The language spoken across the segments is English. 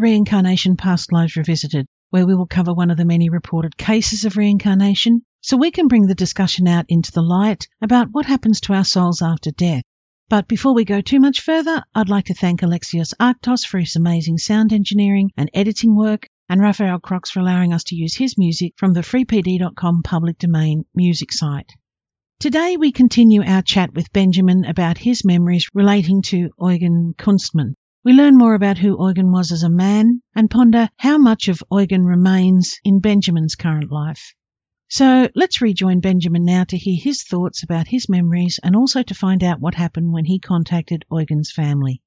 Reincarnation Past Lives Revisited, where we will cover one of the many reported cases of reincarnation so we can bring the discussion out into the light about what happens to our souls after death. But before we go too much further, I'd like to thank Alexios Arctos for his amazing sound engineering and editing work, and Raphael Crox for allowing us to use his music from the freepd.com public domain music site. Today we continue our chat with Benjamin about his memories relating to Eugen Kunstmann. We learn more about who Eugen was as a man and ponder how much of Eugen remains in Benjamin's current life. So let's rejoin Benjamin now to hear his thoughts about his memories and also to find out what happened when he contacted Eugen's family.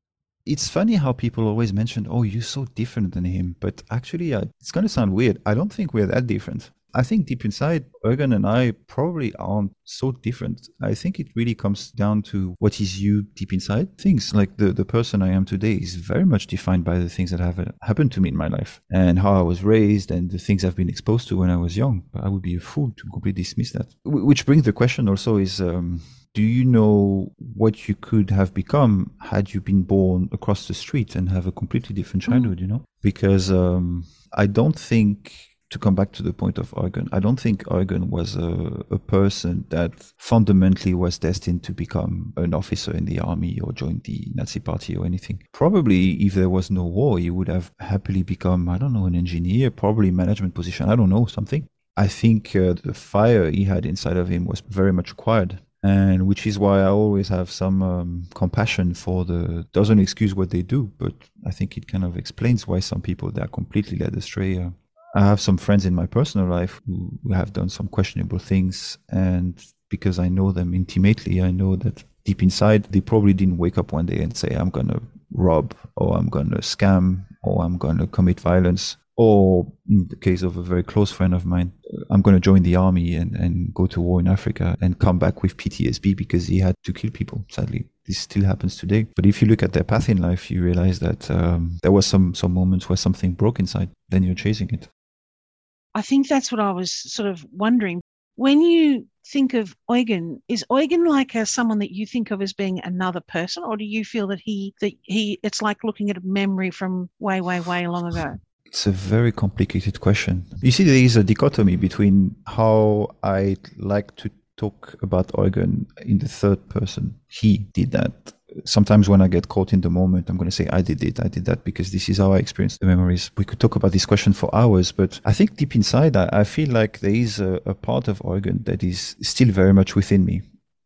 It's funny how people always mention, oh, you're so different than him. But actually, uh, it's going to sound weird. I don't think we're that different. I think deep inside, Eugen and I probably aren't so different. I think it really comes down to what is you deep inside. Things like the, the person I am today is very much defined by the things that have happened to me in my life and how I was raised and the things I've been exposed to when I was young. I would be a fool to completely dismiss that. Which brings the question also is, um, do you know what you could have become had you been born across the street and have a completely different childhood, mm. you know? Because um, I don't think to come back to the point of Eugen, I don't think Eugen was a, a, person that fundamentally was destined to become an officer in the army or join the Nazi party or anything. Probably, if there was no war, he would have happily become, I don't know, an engineer, probably management position, I don't know, something. I think uh, the fire he had inside of him was very much acquired and which is why I always have some um, compassion for the doesn't excuse what they do, but I think it kind of explains why some people they are completely led astray. Uh, I have some friends in my personal life who, have done some questionable things, and because I know them intimately, I know that deep inside they probably didn't wake up one day and say, "I'm gonna rob," or "I'm gonna scam," or "I'm gonna commit violence." Or in the case of a very close friend of mine, I'm going to join the army and, and go to war in Africa and come back with PTSD because he had to kill people. Sadly, this still happens today. But if you look at their path in life, you realize that um, there was some some moments where something broke inside. Then you're chasing it. I think that's what I was sort of wondering. When you think of Eugen, is Eugen like a, someone that you think of as being another person, or do you feel that he that he it's like looking at a memory from way, way, way long ago? It's a very complicated question. You see, there is a dichotomy between how I like to talk about Eugen in the third person. He did that sometimes when I get caught in the moment, I'm going to say, I did it, I did that, because this is how I experienced the memories. We could talk about this question for hours, but I think deep inside, I, I feel like there is a, a part of Eugen that is still very much within me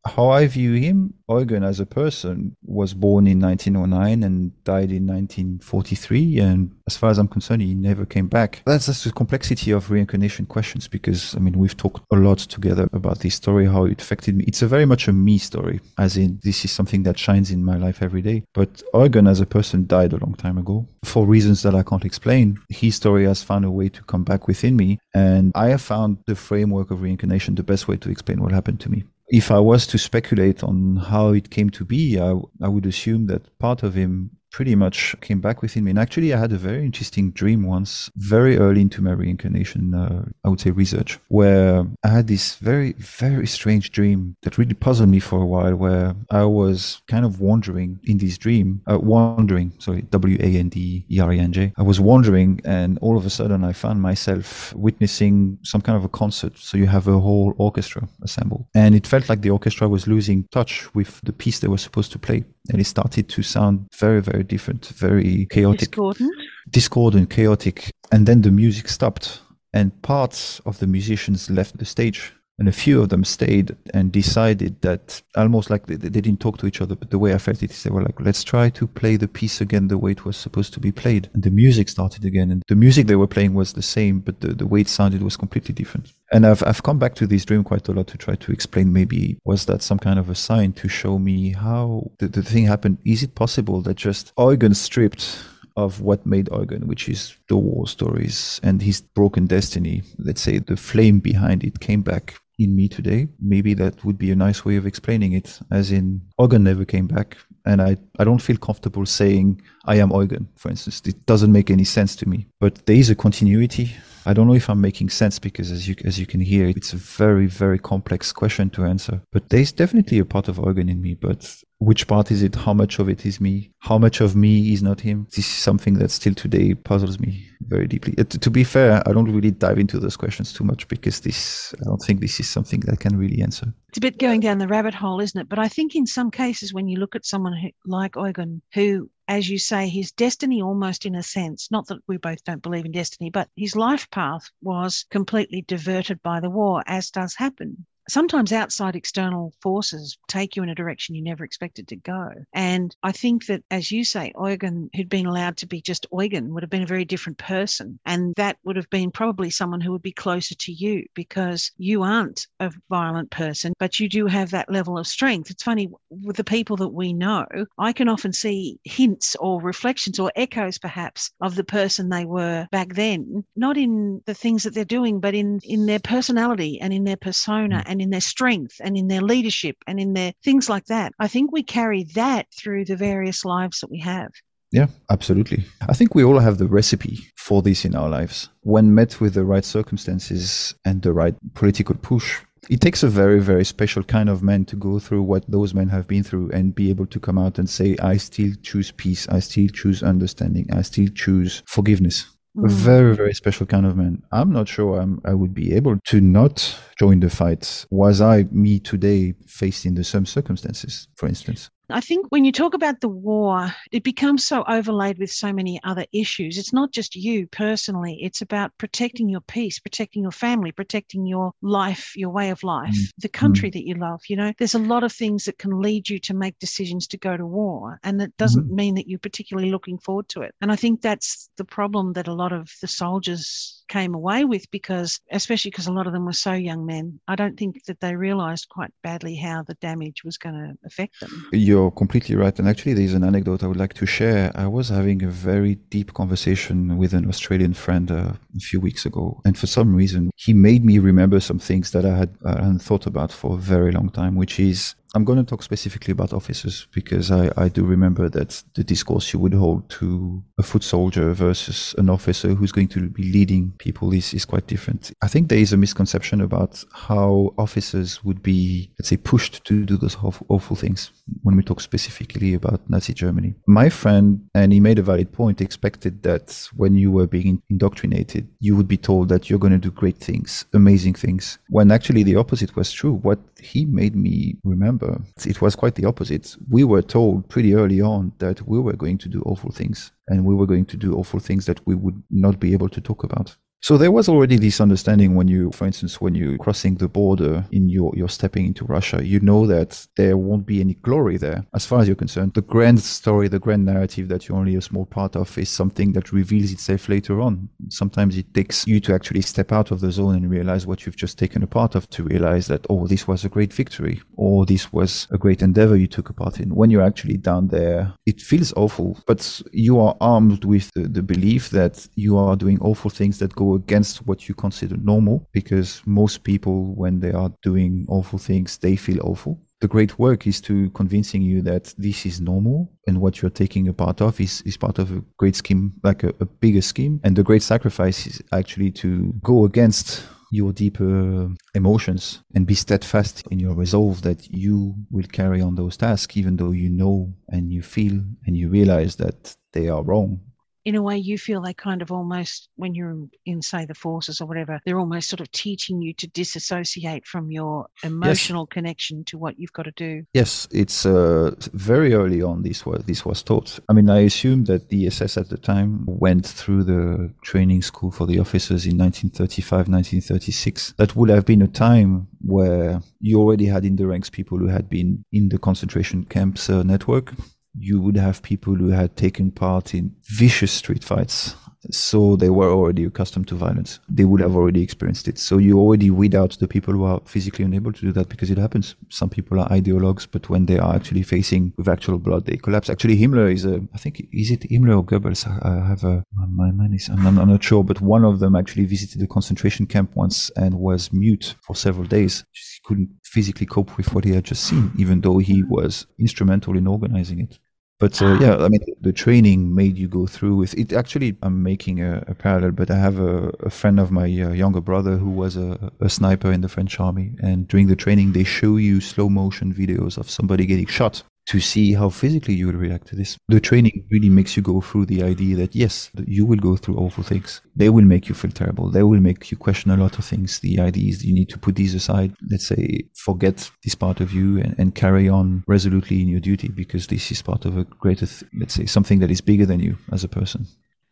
how I view him, Eugen as a person was born in 1909 and died in 1943. And as far as I'm concerned, he never came back. That's just the complexity of reincarnation questions because, I mean, we've talked a lot together about this story, how it affected me. It's a very much a me story, as in this is something that shines in my life every day. But Eugen as a person died a long time ago for reasons that I can't explain. His story has found a way to come back within me. And I have found the framework of reincarnation the best way to explain what happened to me if I was to speculate on how it came to be, I, I would assume that part of him pretty much came back within me. And actually, I had a very interesting dream once, very early into my reincarnation, uh, I would say research, where I had this very, very strange dream that really puzzled me for a while, where I was kind of wandering in this dream, uh, wandering, sorry, W A N D E R E N J. I was wandering, and all of a sudden, I found myself witnessing some kind of a concert. So you have a whole orchestra assembled. And it felt like the orchestra was losing touch with the piece they were supposed to play and it started to sound very, very different, very chaotic, discordant, discordant, chaotic. And then the music stopped, and parts of the musicians left the stage and a few of them stayed and decided that almost like they, they, didn't talk to each other but the way i felt it is they were like let's try to play the piece again the way it was supposed to be played and the music started again and the music they were playing was the same but the, the way it sounded was completely different and I've, I've come back to this dream quite a lot to try to explain maybe was that some kind of a sign to show me how the, the thing happened is it possible that just Eugen stripped of what made Eugen, which is the war stories and his broken destiny. Let's say the flame behind it came back in me today. Maybe that would be a nice way of explaining it, as in Eugen never came back And I, I don't feel comfortable saying I am Eugen, for instance. It doesn't make any sense to me. But there is a continuity. I don't know if I'm making sense because as you as you can hear, it's a very, very complex question to answer. But there's definitely a part of Eugen in me, but which part is it? How much of it is me? How much of me is not him? This is something that still today puzzles me very deeply. Uh, to, to, be fair, I don't really dive into those questions too much because this, I don't think this is something that I can really answer. It's a bit going down the rabbit hole, isn't it? But I think in some cases, when you look at someone who, like Eugen, who as you say, his destiny almost in a sense, not that we both don't believe in destiny, but his life path was completely diverted by the war, as does happen sometimes outside external forces take you in a direction you never expected to go. And I think that, as you say, Eugen, who'd been allowed to be just Eugen, would have been a very different person. And that would have been probably someone who would be closer to you because you aren't a violent person, but you do have that level of strength. It's funny, with the people that we know, I can often see hints or reflections or echoes perhaps of the person they were back then, not in the things that they're doing, but in, in their personality and in their persona. And mm and in their strength and in their leadership and in their things like that. I think we carry that through the various lives that we have. Yeah, absolutely. I think we all have the recipe for this in our lives. When met with the right circumstances and the right political push, it takes a very, very special kind of man to go through what those men have been through and be able to come out and say, I still choose peace. I still choose understanding. I still choose forgiveness mm. very very special kind of man. I'm not sure I'm, i would be able to not join the fight. Was i me today faced in the same circumstances for instance I think when you talk about the war, it becomes so overlaid with so many other issues. It's not just you personally, it's about protecting your peace, protecting your family, protecting your life, your way of life, mm. the country mm. that you love. You know, there's a lot of things that can lead you to make decisions to go to war. And that doesn't mm. mean that you're particularly looking forward to it. And I think that's the problem that a lot of the soldiers came away with because, especially because a lot of them were so young men, I don't think that they realized quite badly how the damage was going to affect them. You're completely right. And actually, there's an anecdote I would like to share. I was having a very deep conversation with an Australian friend uh, a few weeks ago. And for some reason, he made me remember some things that I had, hadn't thought about for a very long time, which is I'm going to talk specifically about officers because I, I do remember that the discourse you would hold to a foot soldier versus an officer who's going to be leading people is, is quite different. I think there is a misconception about how officers would be, let's say, pushed to do those awful, awful things when we talk specifically about Nazi Germany. My friend, and he made a valid point, expected that when you were being indoctrinated, you would be told that you're going to do great things, amazing things, when actually the opposite was true. What he made me remember, it was quite the opposite. We were told pretty early on that we were going to do awful things and we were going to do awful things that we would not be able to talk about. So there was already this understanding when you, for instance, when you're crossing the border in your, you're stepping into Russia, you know that there won't be any glory there. As far as you're concerned, the grand story, the grand narrative that you're only a small part of is something that reveals itself later on. Sometimes it takes you to actually step out of the zone and realize what you've just taken a part of to realize that, oh, this was a great victory or this was a great endeavor you took a part in. When you're actually down there, it feels awful, but you are armed with the, the belief that you are doing awful things that go against what you consider normal because most people, when they are doing awful things, they feel awful. The great work is to convincing you that this is normal and what you're taking a part of is, is part of a great scheme, like a, a bigger scheme. And the great sacrifice is actually to go against your deeper emotions and be steadfast in your resolve that you will carry on those tasks, even though you know and you feel and you realize that they are wrong in a way you feel they kind of almost when you're in say the forces or whatever they're almost sort of teaching you to disassociate from your emotional yes. connection to what you've got to do. Yes it's uh, very early on this was this was taught. I mean i assume that the ss at the time went through the training school for the officers in 1935 1936 that would have been a time where you already had in the ranks people who had been in the concentration camps uh, network you would have people who had taken part in vicious street fights So they were already accustomed to violence. They would have already experienced it. So you already weed out the people who are physically unable to do that because it happens. Some people are ideologues, but when they are actually facing with actual blood, they collapse. Actually, Himmler is a, I think, is it Himmler or Goebbels? I have a, my mind is, I'm, I'm not sure, but one of them actually visited a concentration camp once and was mute for several days. He couldn't physically cope with what he had just seen, even though he was instrumental in organizing it. But uh, yeah, I mean, the training made you go through with it. Actually, I'm making a, a parallel, but I have a, a friend of my uh, younger brother who was a, a, sniper in the French army. And during the training, they show you slow motion videos of somebody getting shot to see how physically you will react to this. The training really makes you go through the idea that yes, you will go through awful things. They will make you feel terrible. They will make you question a lot of things. The idea is you need to put these aside. Let's say forget this part of you and, and carry on resolutely in your duty because this is part of a greater, th- let's say something that is bigger than you as a person.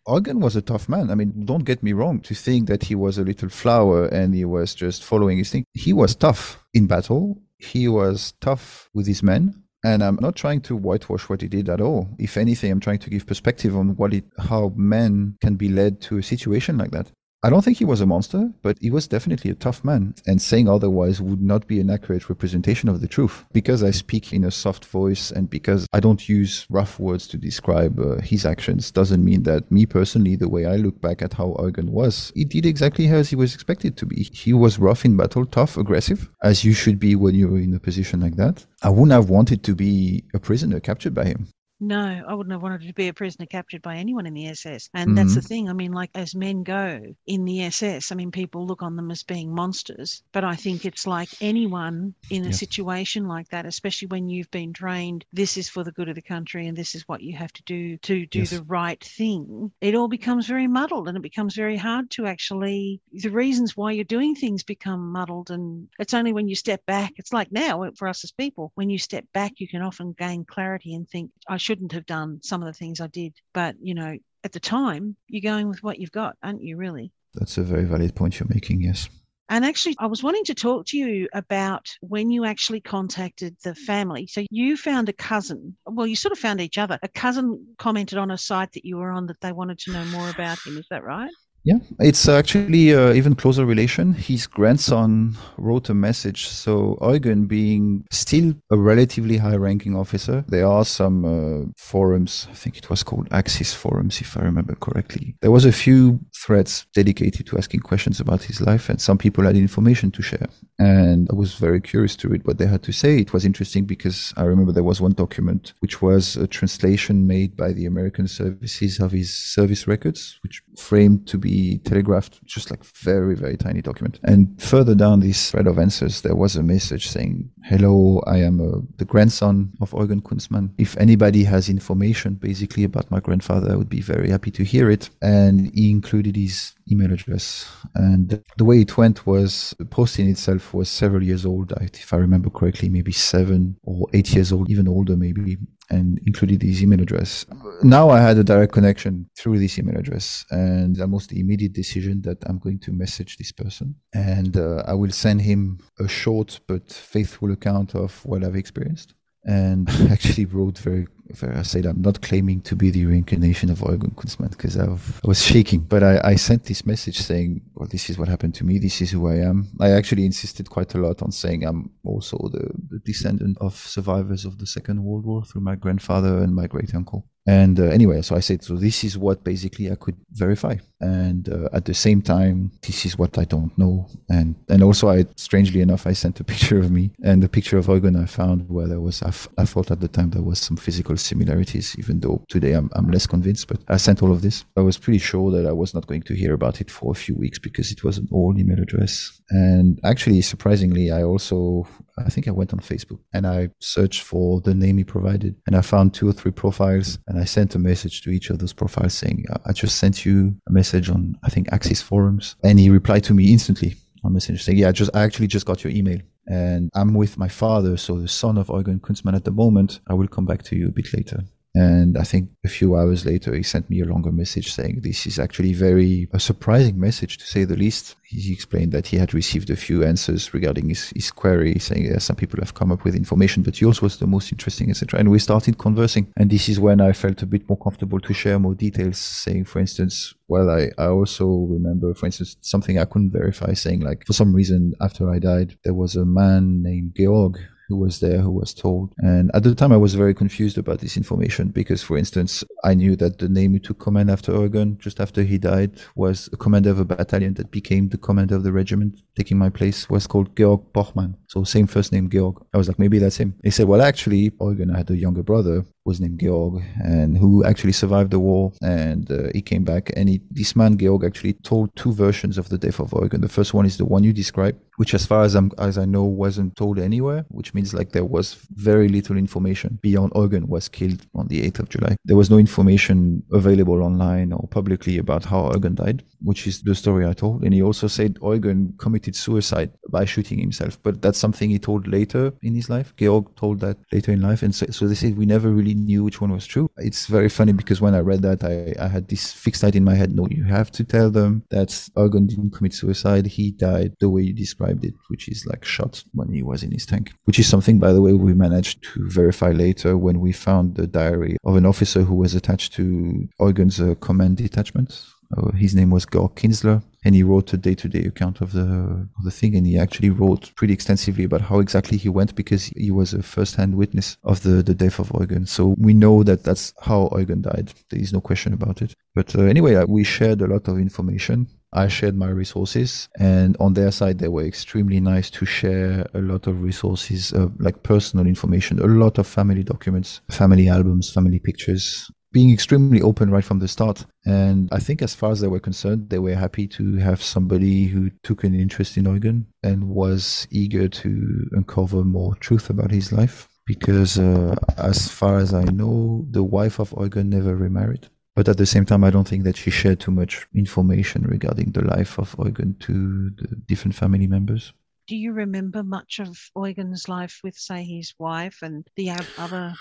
Eugen was a tough man. I mean, don't get me wrong to think that he was a little flower and he was just following his thing. He was tough in battle. He was tough with his men and I'm not trying to whitewash what he did at all. If anything, I'm trying to give perspective on what it, how men can be led to a situation like that. I don't think he was a monster, but he was definitely a tough man. And saying otherwise would not be an accurate representation of the truth. Because I speak in a soft voice and because I don't use rough words to describe uh, his actions doesn't mean that me personally, the way I look back at how Eugen was, he did exactly as he was expected to be. He was rough in battle, tough, aggressive, as you should be when you're in a position like that. I wouldn't have wanted to be a prisoner captured by him. No, I wouldn't have wanted to be a prisoner captured by anyone in the SS. And mm-hmm. that's the thing. I mean, like as men go in the SS, I mean, people look on them as being monsters. But I think it's like anyone in a yeah. situation like that, especially when you've been trained, this is for the good of the country and this is what you have to do to do yes. the right thing. It all becomes very muddled and it becomes very hard to actually, the reasons why you're doing things become muddled. And it's only when you step back, it's like now for us as people, when you step back, you can often gain clarity and think, I shouldn't have done some of the things I did. But, you know, at the time, you're going with what you've got, aren't you, really? That's a very valid point you're making, yes. And actually, I was wanting to talk to you about when you actually contacted the family. So you found a cousin. Well, you sort of found each other. A cousin commented on a site that you were on that they wanted to know more about him. Is that right? Yeah, it's actually uh, even closer relation. His grandson wrote a message. So Eugen, being still a relatively high-ranking officer, there are some uh, forums. I think it was called Axis forums, if I remember correctly. There was a few threads dedicated to asking questions about his life, and some people had information to share. And I was very curious to read what they had to say. It was interesting because I remember there was one document which was a translation made by the American services of his service records, which framed to be telegraphed, just like very, very tiny document. And further down this thread of answers, there was a message saying, Hello, I am uh, the grandson of Eugen Kunstmann. If anybody has information basically about my grandfather, I would be very happy to hear it. And he included his email address. And the way it went was the post in itself was several years old, if I remember correctly, maybe seven or eight years old, even older maybe, and included his email address. Now I had a direct connection through this email address, and almost immediate decision that I'm going to message this person, and uh, I will send him a short but faithful account of what I've experienced and actually wrote very, very I said I'm not claiming to be the reincarnation of Eugen Kunstmann because I was shaking, but I, I, sent this message saying, well, this is what happened to me. This is who I am. I actually insisted quite a lot on saying I'm also the, the descendant of survivors of the Second World War through my grandfather and my great uncle. And uh, anyway, so I said, so this is what basically I could verify. And uh, at the same time, this is what I don't know. And and also, I strangely enough, I sent a picture of me and the picture of Eugen I found where there was, I, f- I thought at the time there was some physical similarities, even though today I'm, I'm less convinced. But I sent all of this. I was pretty sure that I was not going to hear about it for a few weeks because it was an old email address. And actually, surprisingly, I also, I think I went on Facebook and I searched for the name he provided and I found two or three profiles and I sent a message to each of those profiles saying, I just sent you a message on, I think, Axis forums. And he replied to me instantly on Messenger saying, yeah, I just, I actually just got your email and I'm with my father. So the son of Eugen Kunstmann at the moment, I will come back to you a bit later. And I think a few hours later, he sent me a longer message saying this is actually very a surprising message to say the least. He explained that he had received a few answers regarding his, his query, saying yeah, some people have come up with information, but yours was the most interesting, etc. And we started conversing. And this is when I felt a bit more comfortable to share more details, saying, for instance, well, I, I also remember, for instance, something I couldn't verify, saying like, for some reason, after I died, there was a man named Georg who was there who was told. And at the time, I was very confused about this information because, for instance, I knew that the name who took command after Eugen, just after he died, was a commander of a battalion that became the commander of the regiment, taking my place, was called Georg Borchmann. So same first name, Georg. I was like, maybe that's him. He said, well, actually, Eugen had a younger brother was named Georg and who actually survived the war and uh, he came back and he, this man Georg actually told two versions of the death of Eugen. The first one is the one you described, which as far as I'm as I know wasn't told anywhere, which means like there was very little information beyond Eugen was killed on the 8th of July. There was no information available online or publicly about how Eugen died, which is the story I told. And he also said Eugen committed suicide by shooting himself, but that's something he told later in his life. Georg told that later in life, and so, so they said we never really knew which one was true. It's very funny because when I read that, I, I had this fixed idea in my head. No, you have to tell them that Eugen didn't commit suicide. He died the way you described it, which is like shot when he was in his tank, which is something, by the way, we managed to verify later when we found the diary of an officer who was attached to Eugen's uh, command detachment. Uh, his name was Georg Kinsler and he wrote a day-to-day account of the of the thing. And he actually wrote pretty extensively about how exactly he went because he was a first-hand witness of the the death of Eugen. So we know that that's how Eugen died. There is no question about it. But uh, anyway uh, we shared a lot of information. I shared my resources, and on their side, they were extremely nice to share a lot of resources, uh, like personal information, a lot of family documents, family albums, family pictures, being extremely open right from the start. And I think, as far as they were concerned, they were happy to have somebody who took an interest in Eugen and was eager to uncover more truth about his life. Because, uh, as far as I know, the wife of Eugen never remarried. But at the same time, I don't think that she shared too much information regarding the life of Eugen to the different family members. Do you remember much of Eugen's life with, say, his wife and the other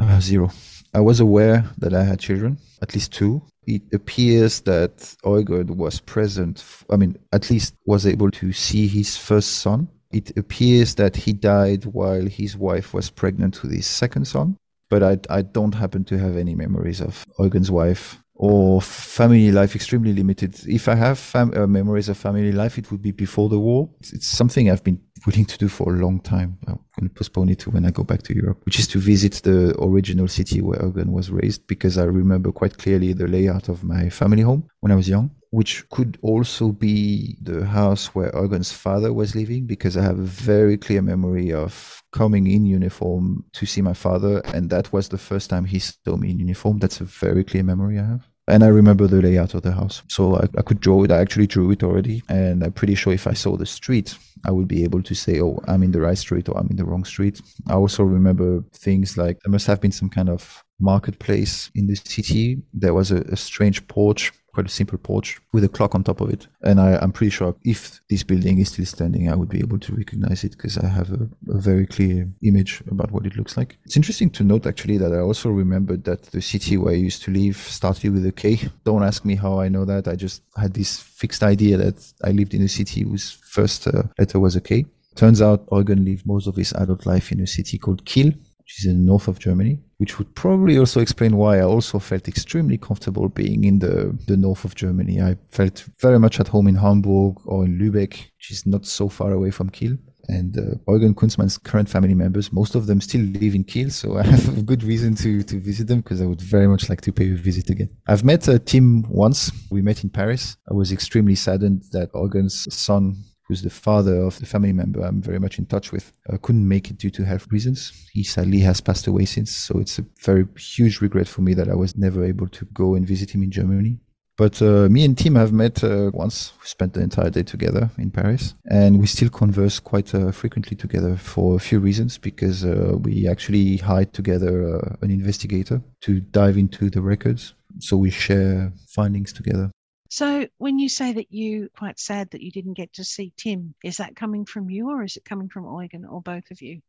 uh, zero. I was aware that I had children, at least two. It appears that Eugen was present, I mean, at least was able to see his first son. It appears that he died while his wife was pregnant with his second son. But I, I don't happen to have any memories of Eugen's wife or family life extremely limited. If I have fam- uh, memories of family life, it would be before the war. It's, it's, something I've been willing to do for a long time. I'm going to postpone it to when I go back to Europe, which is to visit the original city where Eugen was raised, because I remember quite clearly the layout of my family home when I was young, which could also be the house where Eugen's father was living, because I have a very clear memory of coming in uniform to see my father, and that was the first time he saw me in uniform. That's a very clear memory I have. And I remember the layout of the house. So I, I, could draw it. I actually drew it already. And I'm pretty sure if I saw the street, I would be able to say, oh, I'm in the right street or I'm in the wrong street. I also remember things like there must have been some kind of marketplace in the city. There was a, a strange porch quite a simple porch with a clock on top of it. And I, am pretty sure if this building is still standing, I would be able to recognize it because I have a, a, very clear image about what it looks like. It's interesting to note actually that I also remembered that the city where I used to live started with a K. Don't ask me how I know that. I just had this fixed idea that I lived in a city whose first uh, letter was a K. Turns out Eugen lived most of his adult life in a city called Kiel, which is in the north of Germany, which would probably also explain why I also felt extremely comfortable being in the, the north of Germany. I felt very much at home in Hamburg or in Lübeck, which is not so far away from Kiel. And uh, Eugen Kunstmann's current family members, most of them still live in Kiel, so I have a good reason to, to visit them because I would very much like to pay a visit again. I've met uh, Tim once. We met in Paris. I was extremely saddened that Eugen's son who's the father of the family member I'm very much in touch with, uh, couldn't make it due to health reasons. He sadly has passed away since, so it's a very huge regret for me that I was never able to go and visit him in Germany. But uh, me and Tim have met uh, once. We spent the entire day together in Paris, and we still converse quite uh, frequently together for a few reasons. Because uh, we actually hired together uh, an investigator to dive into the records, so we share findings together. So, when you say that you quite sad that you didn't get to see Tim, is that coming from you or is it coming from Eugen or both of you?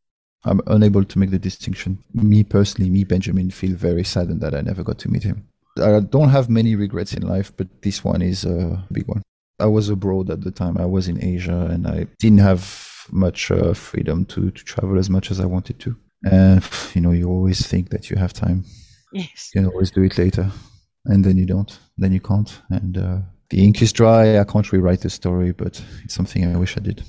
I'm unable to make the distinction. Me personally, me Benjamin, feel very saddened that I never got to meet him. I don't have many regrets in life, but this one is a big one. I was abroad at the time. I was in Asia, and I didn't have much uh, freedom to to travel as much as I wanted to. And you know, you always think that you have time. Yes. You can always do it later, and then you don't. Then you can't. And uh, the ink is dry. I can't rewrite the story, but it's something I wish I did.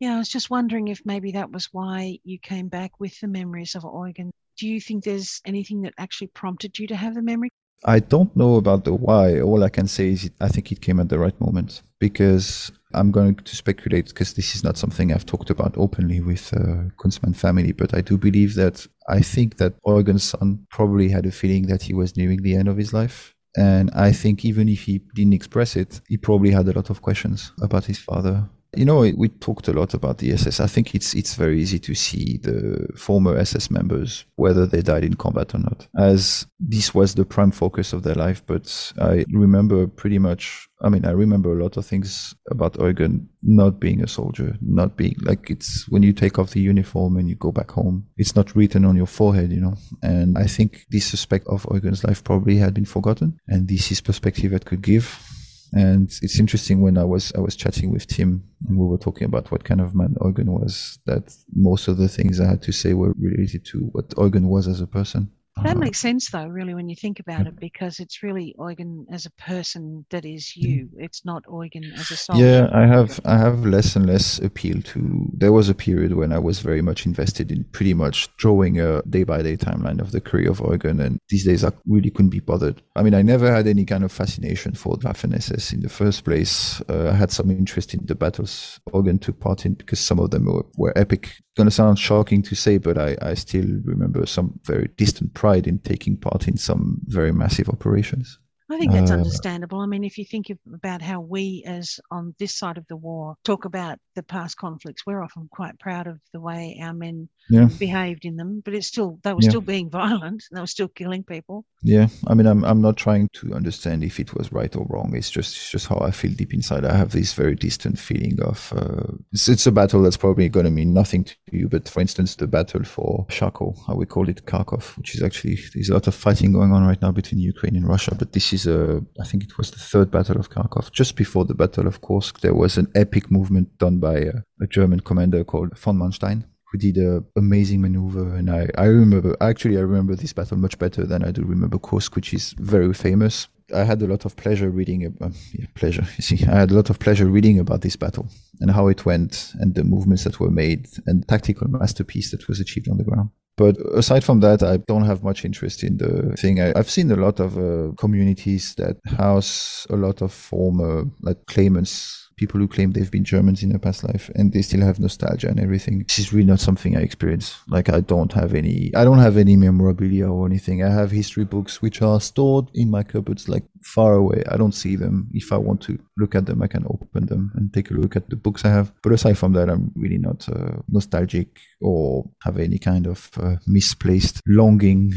Yeah, I was just wondering if maybe that was why you came back with the memories of Eugen. Do you think there's anything that actually prompted you to have the memory? I don't know about the why. All I can say is it, I think it came at the right moment because I'm going to speculate because this is not something I've talked about openly with uh, Kunstmann family, but I do believe that I think that Eugen's son probably had a feeling that he was nearing the end of his life. And I think even if he didn't express it, he probably had a lot of questions about his father you know, we talked a lot about the SS. I think it's it's very easy to see the former SS members whether they died in combat or not, as this was the prime focus of their life. But I remember pretty much. I mean, I remember a lot of things about Eugen not being a soldier, not being like it's when you take off the uniform and you go back home, it's not written on your forehead, you know. And I think this aspect of Eugen's life probably had been forgotten, and this is perspective that could give and it's interesting when I was I was chatting with Tim and we were talking about what kind of man Eugen was. That most of the things I had to say were related to what Eugen was as a person. That uh, makes sense, though, really, when you think about it, because it's really Eugen as a person that is you. It's not Eugen as a soldier. Yeah, I have I have less and less appeal to. There was a period when I was very much invested in pretty much drawing a day by day timeline of the career of Eugen, and these days I really couldn't be bothered. I mean, I never had any kind of fascination for Waffen SS in the first place. Uh, I had some interest in the battles Eugen took part in because some of them were, were epic going to sound shocking to say, but I, I still remember some very distant pride in taking part in some very massive operations. I think that's uh, understandable. I mean, if you think about how we, as on this side of the war, talk about the past conflicts, we're often quite proud of the way our men yeah. behaved in them. But it's still they were yeah. still being violent. They were still killing people. Yeah, I mean, I'm I'm not trying to understand if it was right or wrong. It's just it's just how I feel deep inside. I have this very distant feeling of uh, it's, it's a battle that's probably going to mean nothing to you. But for instance, the battle for Charkow, how we call it Kharkov, which is actually there's a lot of fighting going on right now between Ukraine and Russia. But this is a I think it was the third battle of Kharkov. Just before the battle of Kursk, there was an epic movement done by a, a German commander called von Manstein who did an amazing maneuver. And I, I remember, actually, I remember this battle much better than I do remember Kursk, which is very famous. I had a lot of pleasure reading, uh, yeah, pleasure, you see, I had a lot of pleasure reading about this battle and how it went and the movements that were made and tactical masterpiece that was achieved on the ground. But aside from that, I don't have much interest in the thing. I, have seen a lot of uh, communities that house a lot of former like claimants people who claim they've been Germans in their past life and they still have nostalgia and everything. This is really not something I experience. Like I don't have any, I don't have any memorabilia or anything. I have history books which are stored in my cupboards, like far away. I don't see them. If I want to look at them, I can open them and take a look at the books I have. But aside from that, I'm really not uh, nostalgic or have any kind of uh, misplaced longing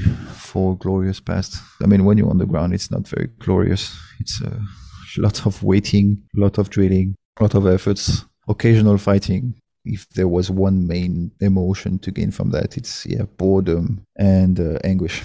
for glorious past. I mean, when you're on the ground, it's not very glorious. It's uh, a lot of waiting, a lot of drilling, a lot of efforts, occasional fighting. If there was one main emotion to gain from that, it's yeah, boredom and uh, anguish.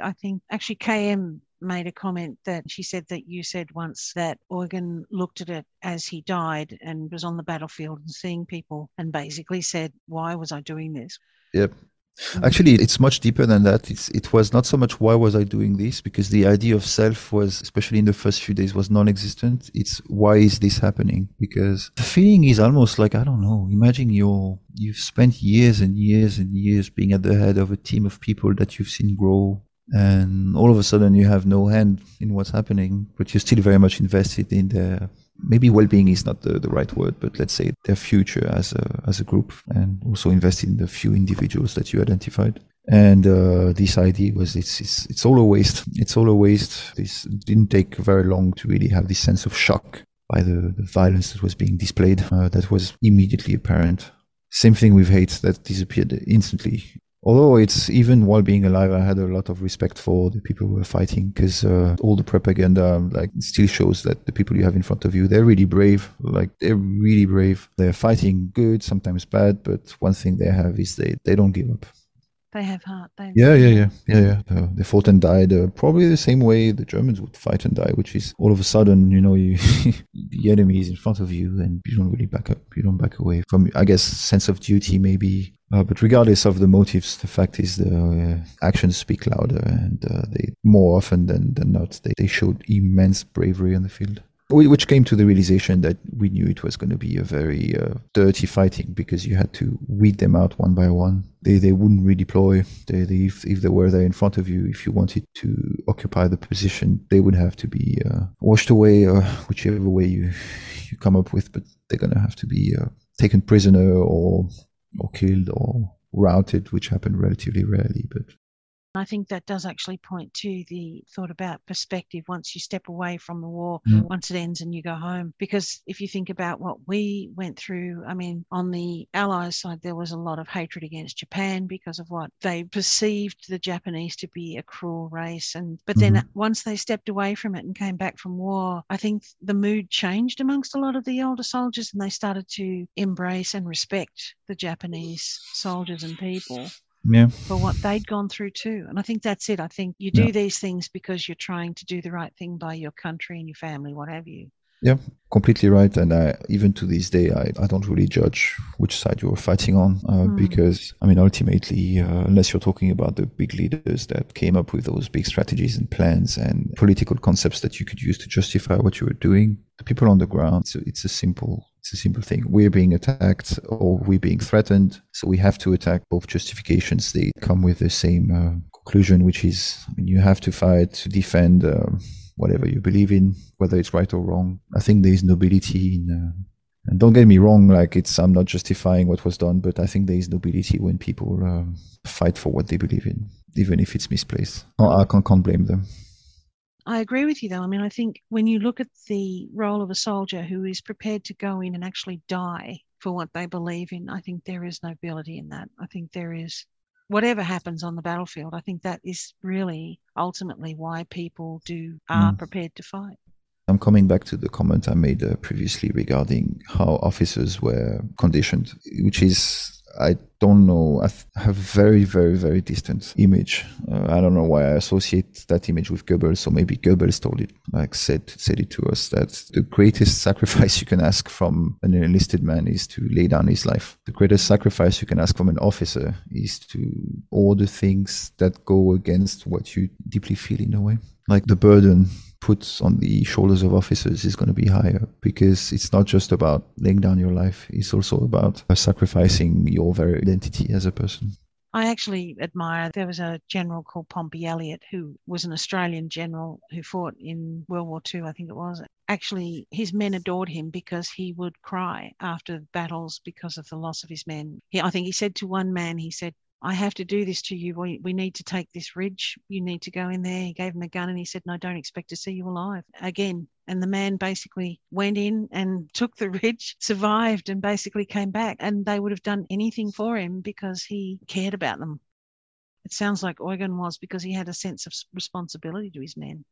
I think actually KM made a comment that she said that you said once that Eugen looked at it as he died and was on the battlefield and seeing people and basically said, Why was I doing this? Yep. Mm-hmm. Actually, it's much deeper than that. It's, it was not so much why was I doing this, because the idea of self was, especially in the first few days, was non-existent. It's why is this happening? Because the feeling is almost like I don't know. Imagine you're you've spent years and years and years being at the head of a team of people that you've seen grow, and all of a sudden you have no hand in what's happening, but you're still very much invested in their maybe well-being is not the, the right word, but let's say their future as a as a group, and also invest in the few individuals that you identified. And uh, this idea was it's, it's it's all a waste. It's all a waste. This didn't take very long to really have this sense of shock by the, the violence that was being displayed. Uh, that was immediately apparent. Same thing with hate that disappeared instantly although it's even while being alive, I had a lot of respect for the people who were fighting because uh, all the propaganda like still shows that the people you have in front of you they're really brave. Like they're really brave. They're fighting good, sometimes bad, but one thing they have is they they don't give up. They have heart. They yeah, yeah, yeah, yeah, yeah. Uh, they fought and died uh, probably the same way the Germans would fight and die, which is all of a sudden, you know, you the enemy is in front of you and you don't really back up. You don't back away from, I guess, sense of duty maybe. Uh, but regardless of the motives, the fact is the uh, actions speak louder, and uh, they more often than, than not they, they showed immense bravery on the field which came to the realization that we knew it was going to be a very uh, dirty fighting because you had to weed them out one by one. They they wouldn't redeploy. They, they if, if they were there in front of you, if you wanted to occupy the position, they would have to be uh, washed away, uh, whichever way you you come up with. But they're going to have to be uh, taken prisoner or or killed or routed, which happened relatively rarely. But I think that does actually point to the thought about perspective once you step away from the war, Mm. once it ends and you go home. Because if you think about what we went through, I mean, on the Allies side, there was a lot of hatred against Japan because of what they perceived the Japanese to be a cruel race. And but then Mhm. once they stepped away from it and came back from war, I think the mood changed amongst a lot of the older soldiers and they started to embrace and respect the Japanese soldiers and people yeah, for what they'd gone through too. And I think that's it. I think you do Yeah. these things because you're trying to do the right thing by your country and your family, what have you. yeah, completely right. And I, even to this day, I, I don't really judge which side you were fighting on uh, Mm. because I mean, ultimately, uh, unless you're talking about the big leaders that came up with those big strategies and plans and political concepts that you could use to justify what you were doing, the people on the ground, so it's a simple it's a simple thing. We're being attacked or we're being threatened, so we have to attack. Both justifications they come with the same uh, conclusion, which is I mean, you have to fight to defend uh, whatever you believe in, whether it's right or wrong. I think there is nobility in. Uh, and don't get me wrong, like it's I'm not justifying what was done, but I think there is nobility when people um, fight for what they believe in, even if it's misplaced. Oh, I can't, can't blame them. I agree with you though. I mean, I think when you look at the role of a soldier who is prepared to go in and actually die for what they believe in, I think there is nobility in that. I think there is whatever happens on the battlefield, I think that is really ultimately why people do are Mm. prepared to fight. I'm coming back to the comment I made uh, previously regarding how officers were conditioned, which is I don't know. I have very, very, very distant image. Uh, I don't know why I associate that image with Goebbels. So maybe Goebbels told it, like said, said it to us that the greatest sacrifice you can ask from an enlisted man is to lay down his life. The greatest sacrifice you can ask from an officer is to order things that go against what you deeply feel in a way. Like the burden put on the shoulders of officers is going to be higher because it's not just about laying down your life, it's also about sacrificing your very identity as a person. I actually admire. There was a general called Pompey Elliott who was an Australian general who fought in World War II, I think it was. Actually, his men adored him because he would cry after battles because of the loss of his men. He, I think he said to one man, he said, I have to do this to you. We, we need to take this ridge. You need to go in there. He gave him a gun and he said, No, don't expect to see you alive again. And the man basically went in and took the ridge, survived, and basically came back. And they would have done anything for him because he cared about them. It sounds like Eugen was because he had a sense of responsibility to his men.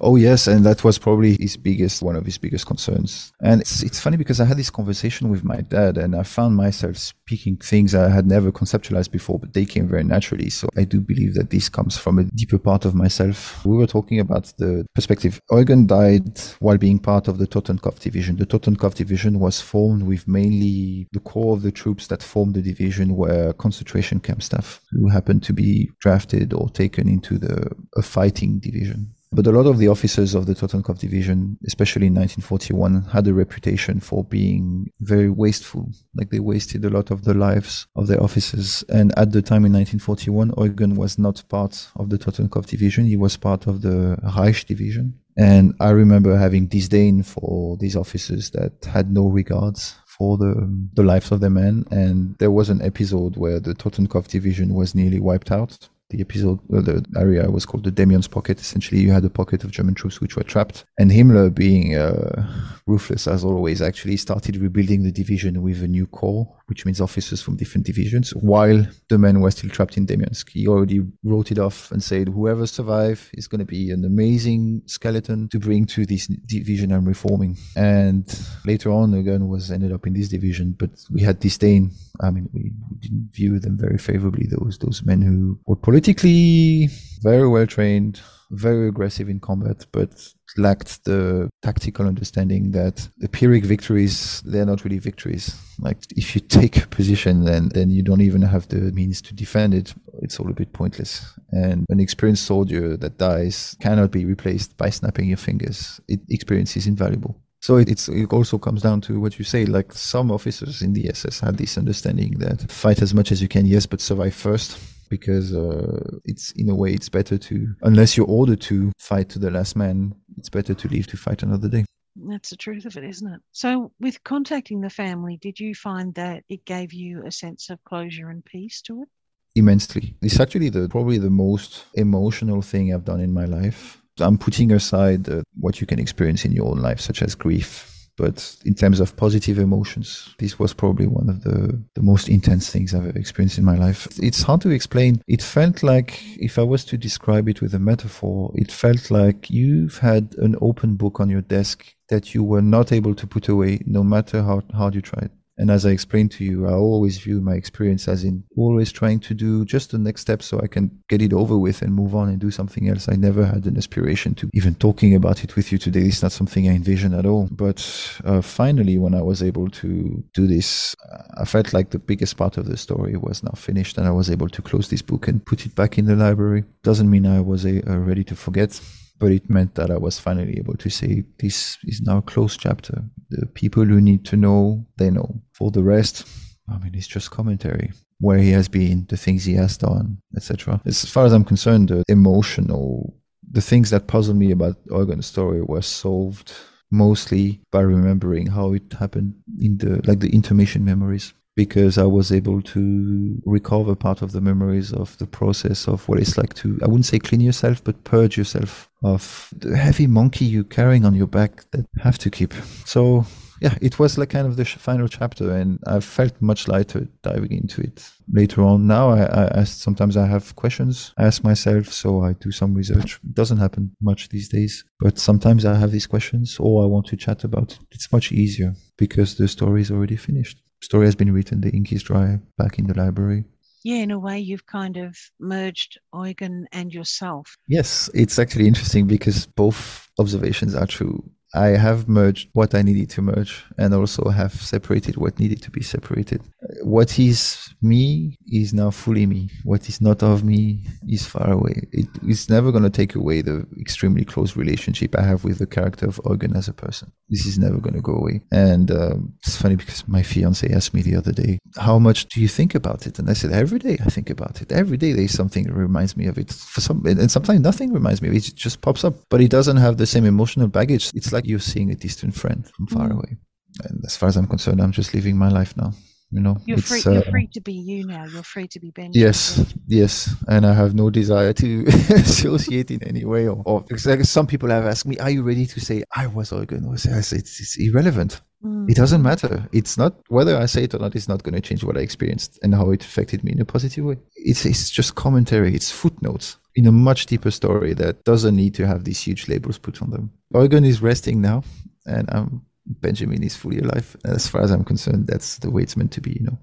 Oh yes, and that was probably his biggest, one of his biggest concerns. And it's it's funny because I had this conversation with my dad, and I found myself speaking things I had never conceptualized before, but they came very naturally. So I do believe that this comes from a deeper part of myself. We were talking about the perspective. Eugen died while being part of the Totenkopf division. The Totenkopf division was formed with mainly the core of the troops that formed the division were concentration camp staff who happened to be drafted or taken into the a fighting division. But a lot of the officers of the Totenkopf division, especially in 1941, had a reputation for being very wasteful. Like they wasted a lot of the lives of their officers. And at the time in 1941, Eugen was not part of the Totenkopf division. He was part of the Reich division. And I remember having disdain for these officers that had no regards for the the lives of their men. And there was an episode where the Totenkopf division was nearly wiped out the episode, uh, the area was called the Demyansk Pocket. Essentially, you had a pocket of German troops which were trapped. And Himmler, being uh, ruthless as always, actually started rebuilding the division with a new corps, which means officers from different divisions, while the men were still trapped in Demyansk. He already wrote it off and said, whoever survives is going to be an amazing skeleton to bring to this division I'm reforming. And later on, Eugen, was ended up in this division, but we had disdain. I mean, we didn't view them very favorably. Those those men who were politically very well trained, very aggressive in combat, but lacked the tactical understanding that the Pyrrhic victories, they're not really victories. Like if you take a position then then you don't even have the means to defend it, it's all a bit pointless. And an experienced soldier that dies cannot be replaced by snapping your fingers. It, experience is invaluable. So it, it also comes down to what you say. Like some officers in the SS had this understanding that fight as much as you can, yes, but survive first because uh, it's in a way it's better to unless you're ordered to fight to the last man it's better to leave to fight another day. That's the truth of it isn't it? So with contacting the family did you find that it gave you a sense of closure and peace to it? Immensely. It's actually the probably the most emotional thing i've done in my life. I'm putting aside uh, what you can experience in your own life such as grief but in terms of positive emotions, this was probably one of the, the most intense things I've ever experienced in my life. It's hard to explain. It felt like, if I was to describe it with a metaphor, it felt like you've had an open book on your desk that you were not able to put away no matter how hard you tried. And as I explained to you, I always view my experience as in always trying to do just the next step so I can get it over with and move on and do something else. I never had an aspiration to even talking about it with you today. It's not something I envision at all. But uh, finally, when I was able to do this, I felt like the biggest part of the story was now finished and I was able to close this book and put it back in the library. Doesn't mean I was uh, ready to forget but it meant that I was finally able to say this is now a closed chapter. The people who need to know, they know. For the rest, I mean, it's just commentary. Where he has been, the things he has done, etc. As far as I'm concerned, the emotional, the things that puzzled me about Eugen's story were solved mostly by remembering how it happened in the like the intermission memories because I was able to recover part of the memories of the process of what it's like to, I wouldn't say clean yourself, but purge yourself of the heavy monkey you're carrying on your back that have to keep. So yeah, it was like kind of the final chapter, and I felt much lighter diving into it later on. Now, I, I, sometimes I have questions I ask myself, so I do some research. It doesn't happen much these days, but sometimes I have these questions, or I want to chat about it. It's much easier because the story is already finished story has been written, the ink is dry, back in the library. Yeah, in a way, you've kind of merged Eugen and yourself. Yes, it's actually interesting because both observations are true. I have merged what I needed to merge and also have separated what needed to be separated. What is me is now fully me. What is not of me is far away. It is never going to take away the extremely close relationship I have with the character of Eugen as a person. This is never going to go away. And um, it's funny because my fiance asked me the other day, How much do you think about it? And I said, Every day I think about it. Every day there's something that reminds me of it. For some, and sometimes nothing reminds me of it. It just pops up, but it doesn't have the same emotional baggage. It's like like you're seeing a distant friend from far mm. away. And as far as I'm concerned, I'm just living my life now. You know, you're free. Uh, you're free to be you now. You're free to be Benjamin. Yes, yes, and I have no desire to associate in any way. Or, or because some people have asked me, "Are you ready to say I was Eugen?" I say, it's, it's irrelevant. Mm. It doesn't matter. It's not whether I say it or not. It's not going to change what I experienced and how it affected me in a positive way. It's it's just commentary. It's footnotes in a much deeper story that doesn't need to have these huge labels put on them. Eugen is resting now, and um, Benjamin is fully alive. As far as I'm concerned, that's the way it's meant to be, you know.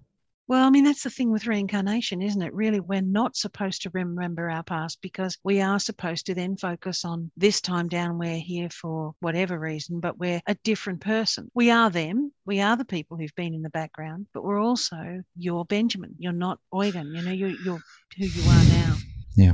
Well, I mean, that's the thing with reincarnation, isn't it? Really, we're not supposed to remember our past because we are supposed to then focus on this time down, we're here for whatever reason, but we're a different person. We are them. We are the people who've been in the background, but we're also your Benjamin. You're not Eugen. You know, you're, you're who you are now. Yeah.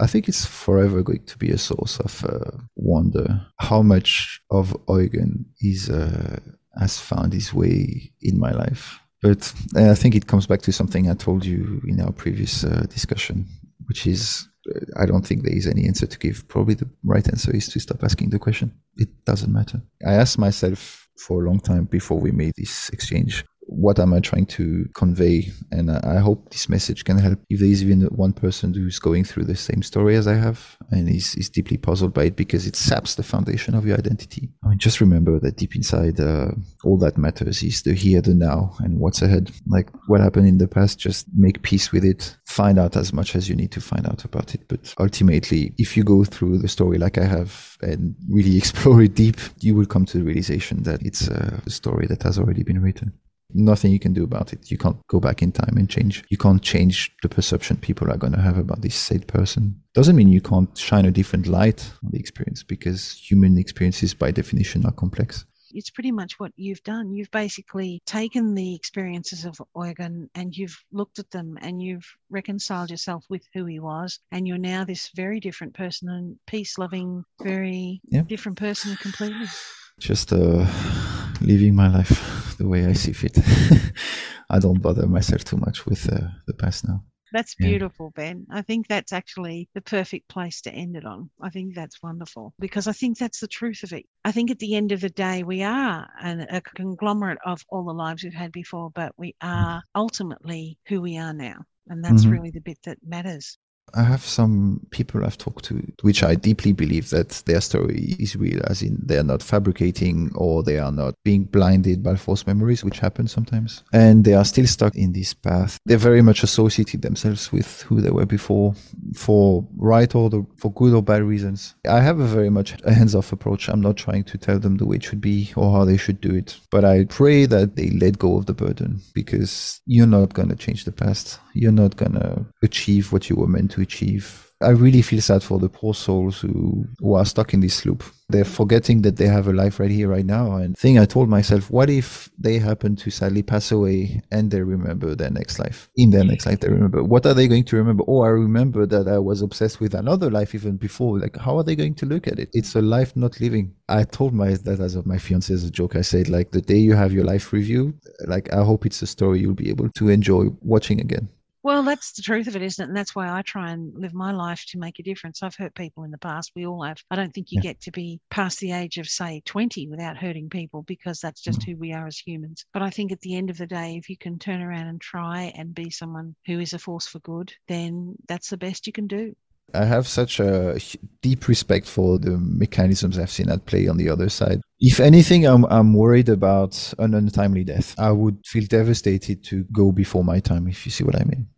I think it's forever going to be a source of uh, wonder how much of Eugen is uh, has found his way in my life. But I think it comes back to something I told you in our previous uh, discussion, which is uh, I don't think there is any answer to give. Probably the right answer is to stop asking the question. It doesn't matter. I asked myself for a long time before we made this exchange what am I trying to convey? And I hope this message can help if there is even one person who's going through the same story as I have and is, is deeply puzzled by it because it saps the foundation of your identity. I mean, just remember that deep inside, uh, all that matters is the here, the now, and what's ahead. Like what happened in the past, just make peace with it. Find out as much as you need to find out about it. But ultimately, if you go through the story like I have and really explore it deep, you will come to the realization that it's a story that has already been written nothing you can do about it. You can't go back in time and change. You can't change the perception people are going to have about this said person. Doesn't mean you can't shine a different light on the experience because human experiences by definition are complex. It's pretty much what you've done. You've basically taken the experiences of Eugen and you've looked at them and you've reconciled yourself with who he was. And you're now this very different person and peace loving, very yeah. different person completely. Just uh, living my life the way I see fit. I don't bother myself too much with uh, the past now. That's beautiful, yeah. Ben. I think that's actually the perfect place to end it on. I think that's wonderful because I think that's the truth of it. I think at the end of the day, we are an, a conglomerate of all the lives we've had before, but we are ultimately who we are now. And that's mm-hmm. really the bit that matters. I have some people I've talked to, which I deeply believe that their story is real, as in they're not fabricating or they are not being blinded by false memories, which happens sometimes. And they are still stuck in this path. They're very much associated themselves with who they were before, for right or the, for good or bad reasons. I have a very much a hands-off approach. I'm not trying to tell them the way it should be or how they should do it, but I pray that they let go of the burden because you're not going to change the past. You're not going to achieve what you were meant to achieve. I really feel sad for the poor souls who, who are stuck in this loop. They're forgetting that they have a life right here, right now. And thing I told myself, what if they happen to sadly pass away and they remember their next life? In their next life, they remember. What are they going to remember? Oh, I remember that I was obsessed with another life even before. Like, how are they going to look at it? It's a life not living. I told my that as of my fiance as a joke. I said, like, the day you have your life review, like, I hope it's a story you'll be able to enjoy watching again. Well, that's the truth of it, isn't it? And that's why I try and live my life to make a difference. I've hurt people in the past. We all have. I don't think you yeah. get to be past the age of, say, 20 without hurting people because that's just mm. who we are as humans. But I think at the end of the day, if you can turn around and try and be someone who is a force for good, then that's the best you can do. I have such a deep respect for the mechanisms I've seen at play on the other side. If anything, I'm, I'm worried about an untimely death. I would feel devastated to go before my time, if you see what I mean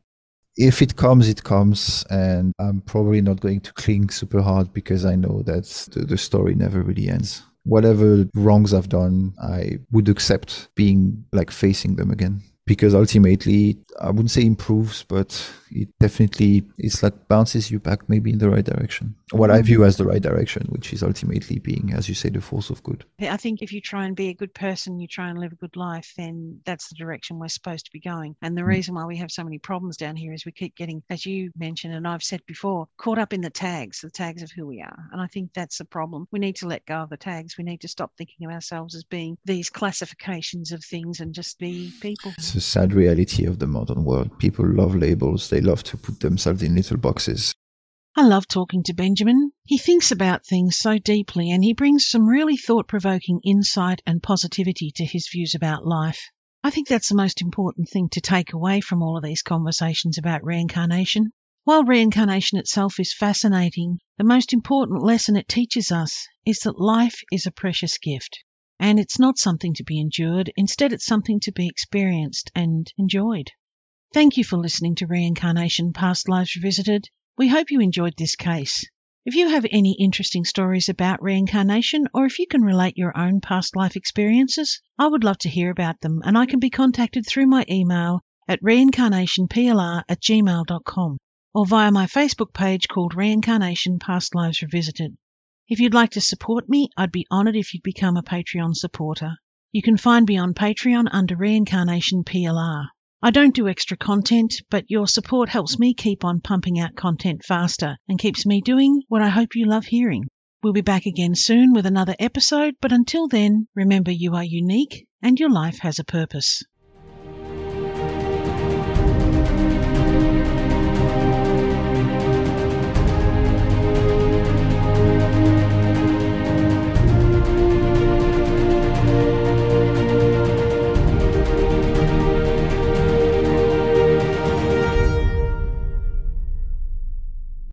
if it comes, it comes, and I'm probably not going to cling super hard because I know that the, the story never really ends. Whatever wrongs I've done, I would accept being like facing them again because ultimately I wouldn't say improves, but it definitely it's like bounces you back maybe in the right direction. What I view as the right direction, which is ultimately being, as you say, the force of good. I think if you try and be a good person, you try and live a good life, then that's the direction we're supposed to be going. And the mm. reason why we have so many problems down here is we keep getting, as you mentioned, and I've said before, caught up in the tags, the tags of who we are. And I think that's the problem. We need to let go of the tags. We need to stop thinking of ourselves as being these classifications of things and just be people. It's a sad reality of the modern world. People love labels. They love to put themselves in little boxes. I love talking to Benjamin. He thinks about things so deeply and he brings some really thought provoking insight and positivity to his views about life. I think that's the most important thing to take away from all of these conversations about reincarnation. While reincarnation itself is fascinating, the most important lesson it teaches us is that life is a precious gift. And it's not something to be endured, instead, it's something to be experienced and enjoyed. Thank you for listening to Reincarnation Past Lives Revisited. We hope you enjoyed this case. If you have any interesting stories about reincarnation, or if you can relate your own past life experiences, I would love to hear about them, and I can be contacted through my email at reincarnationplr at gmail.com or via my Facebook page called Reincarnation Past Lives Revisited. If you'd like to support me, I'd be honoured if you'd become a Patreon supporter. You can find me on Patreon under Reincarnation PLR. I don't do extra content, but your support helps me keep on pumping out content faster and keeps me doing what I hope you love hearing. We'll be back again soon with another episode, but until then, remember you are unique and your life has a purpose.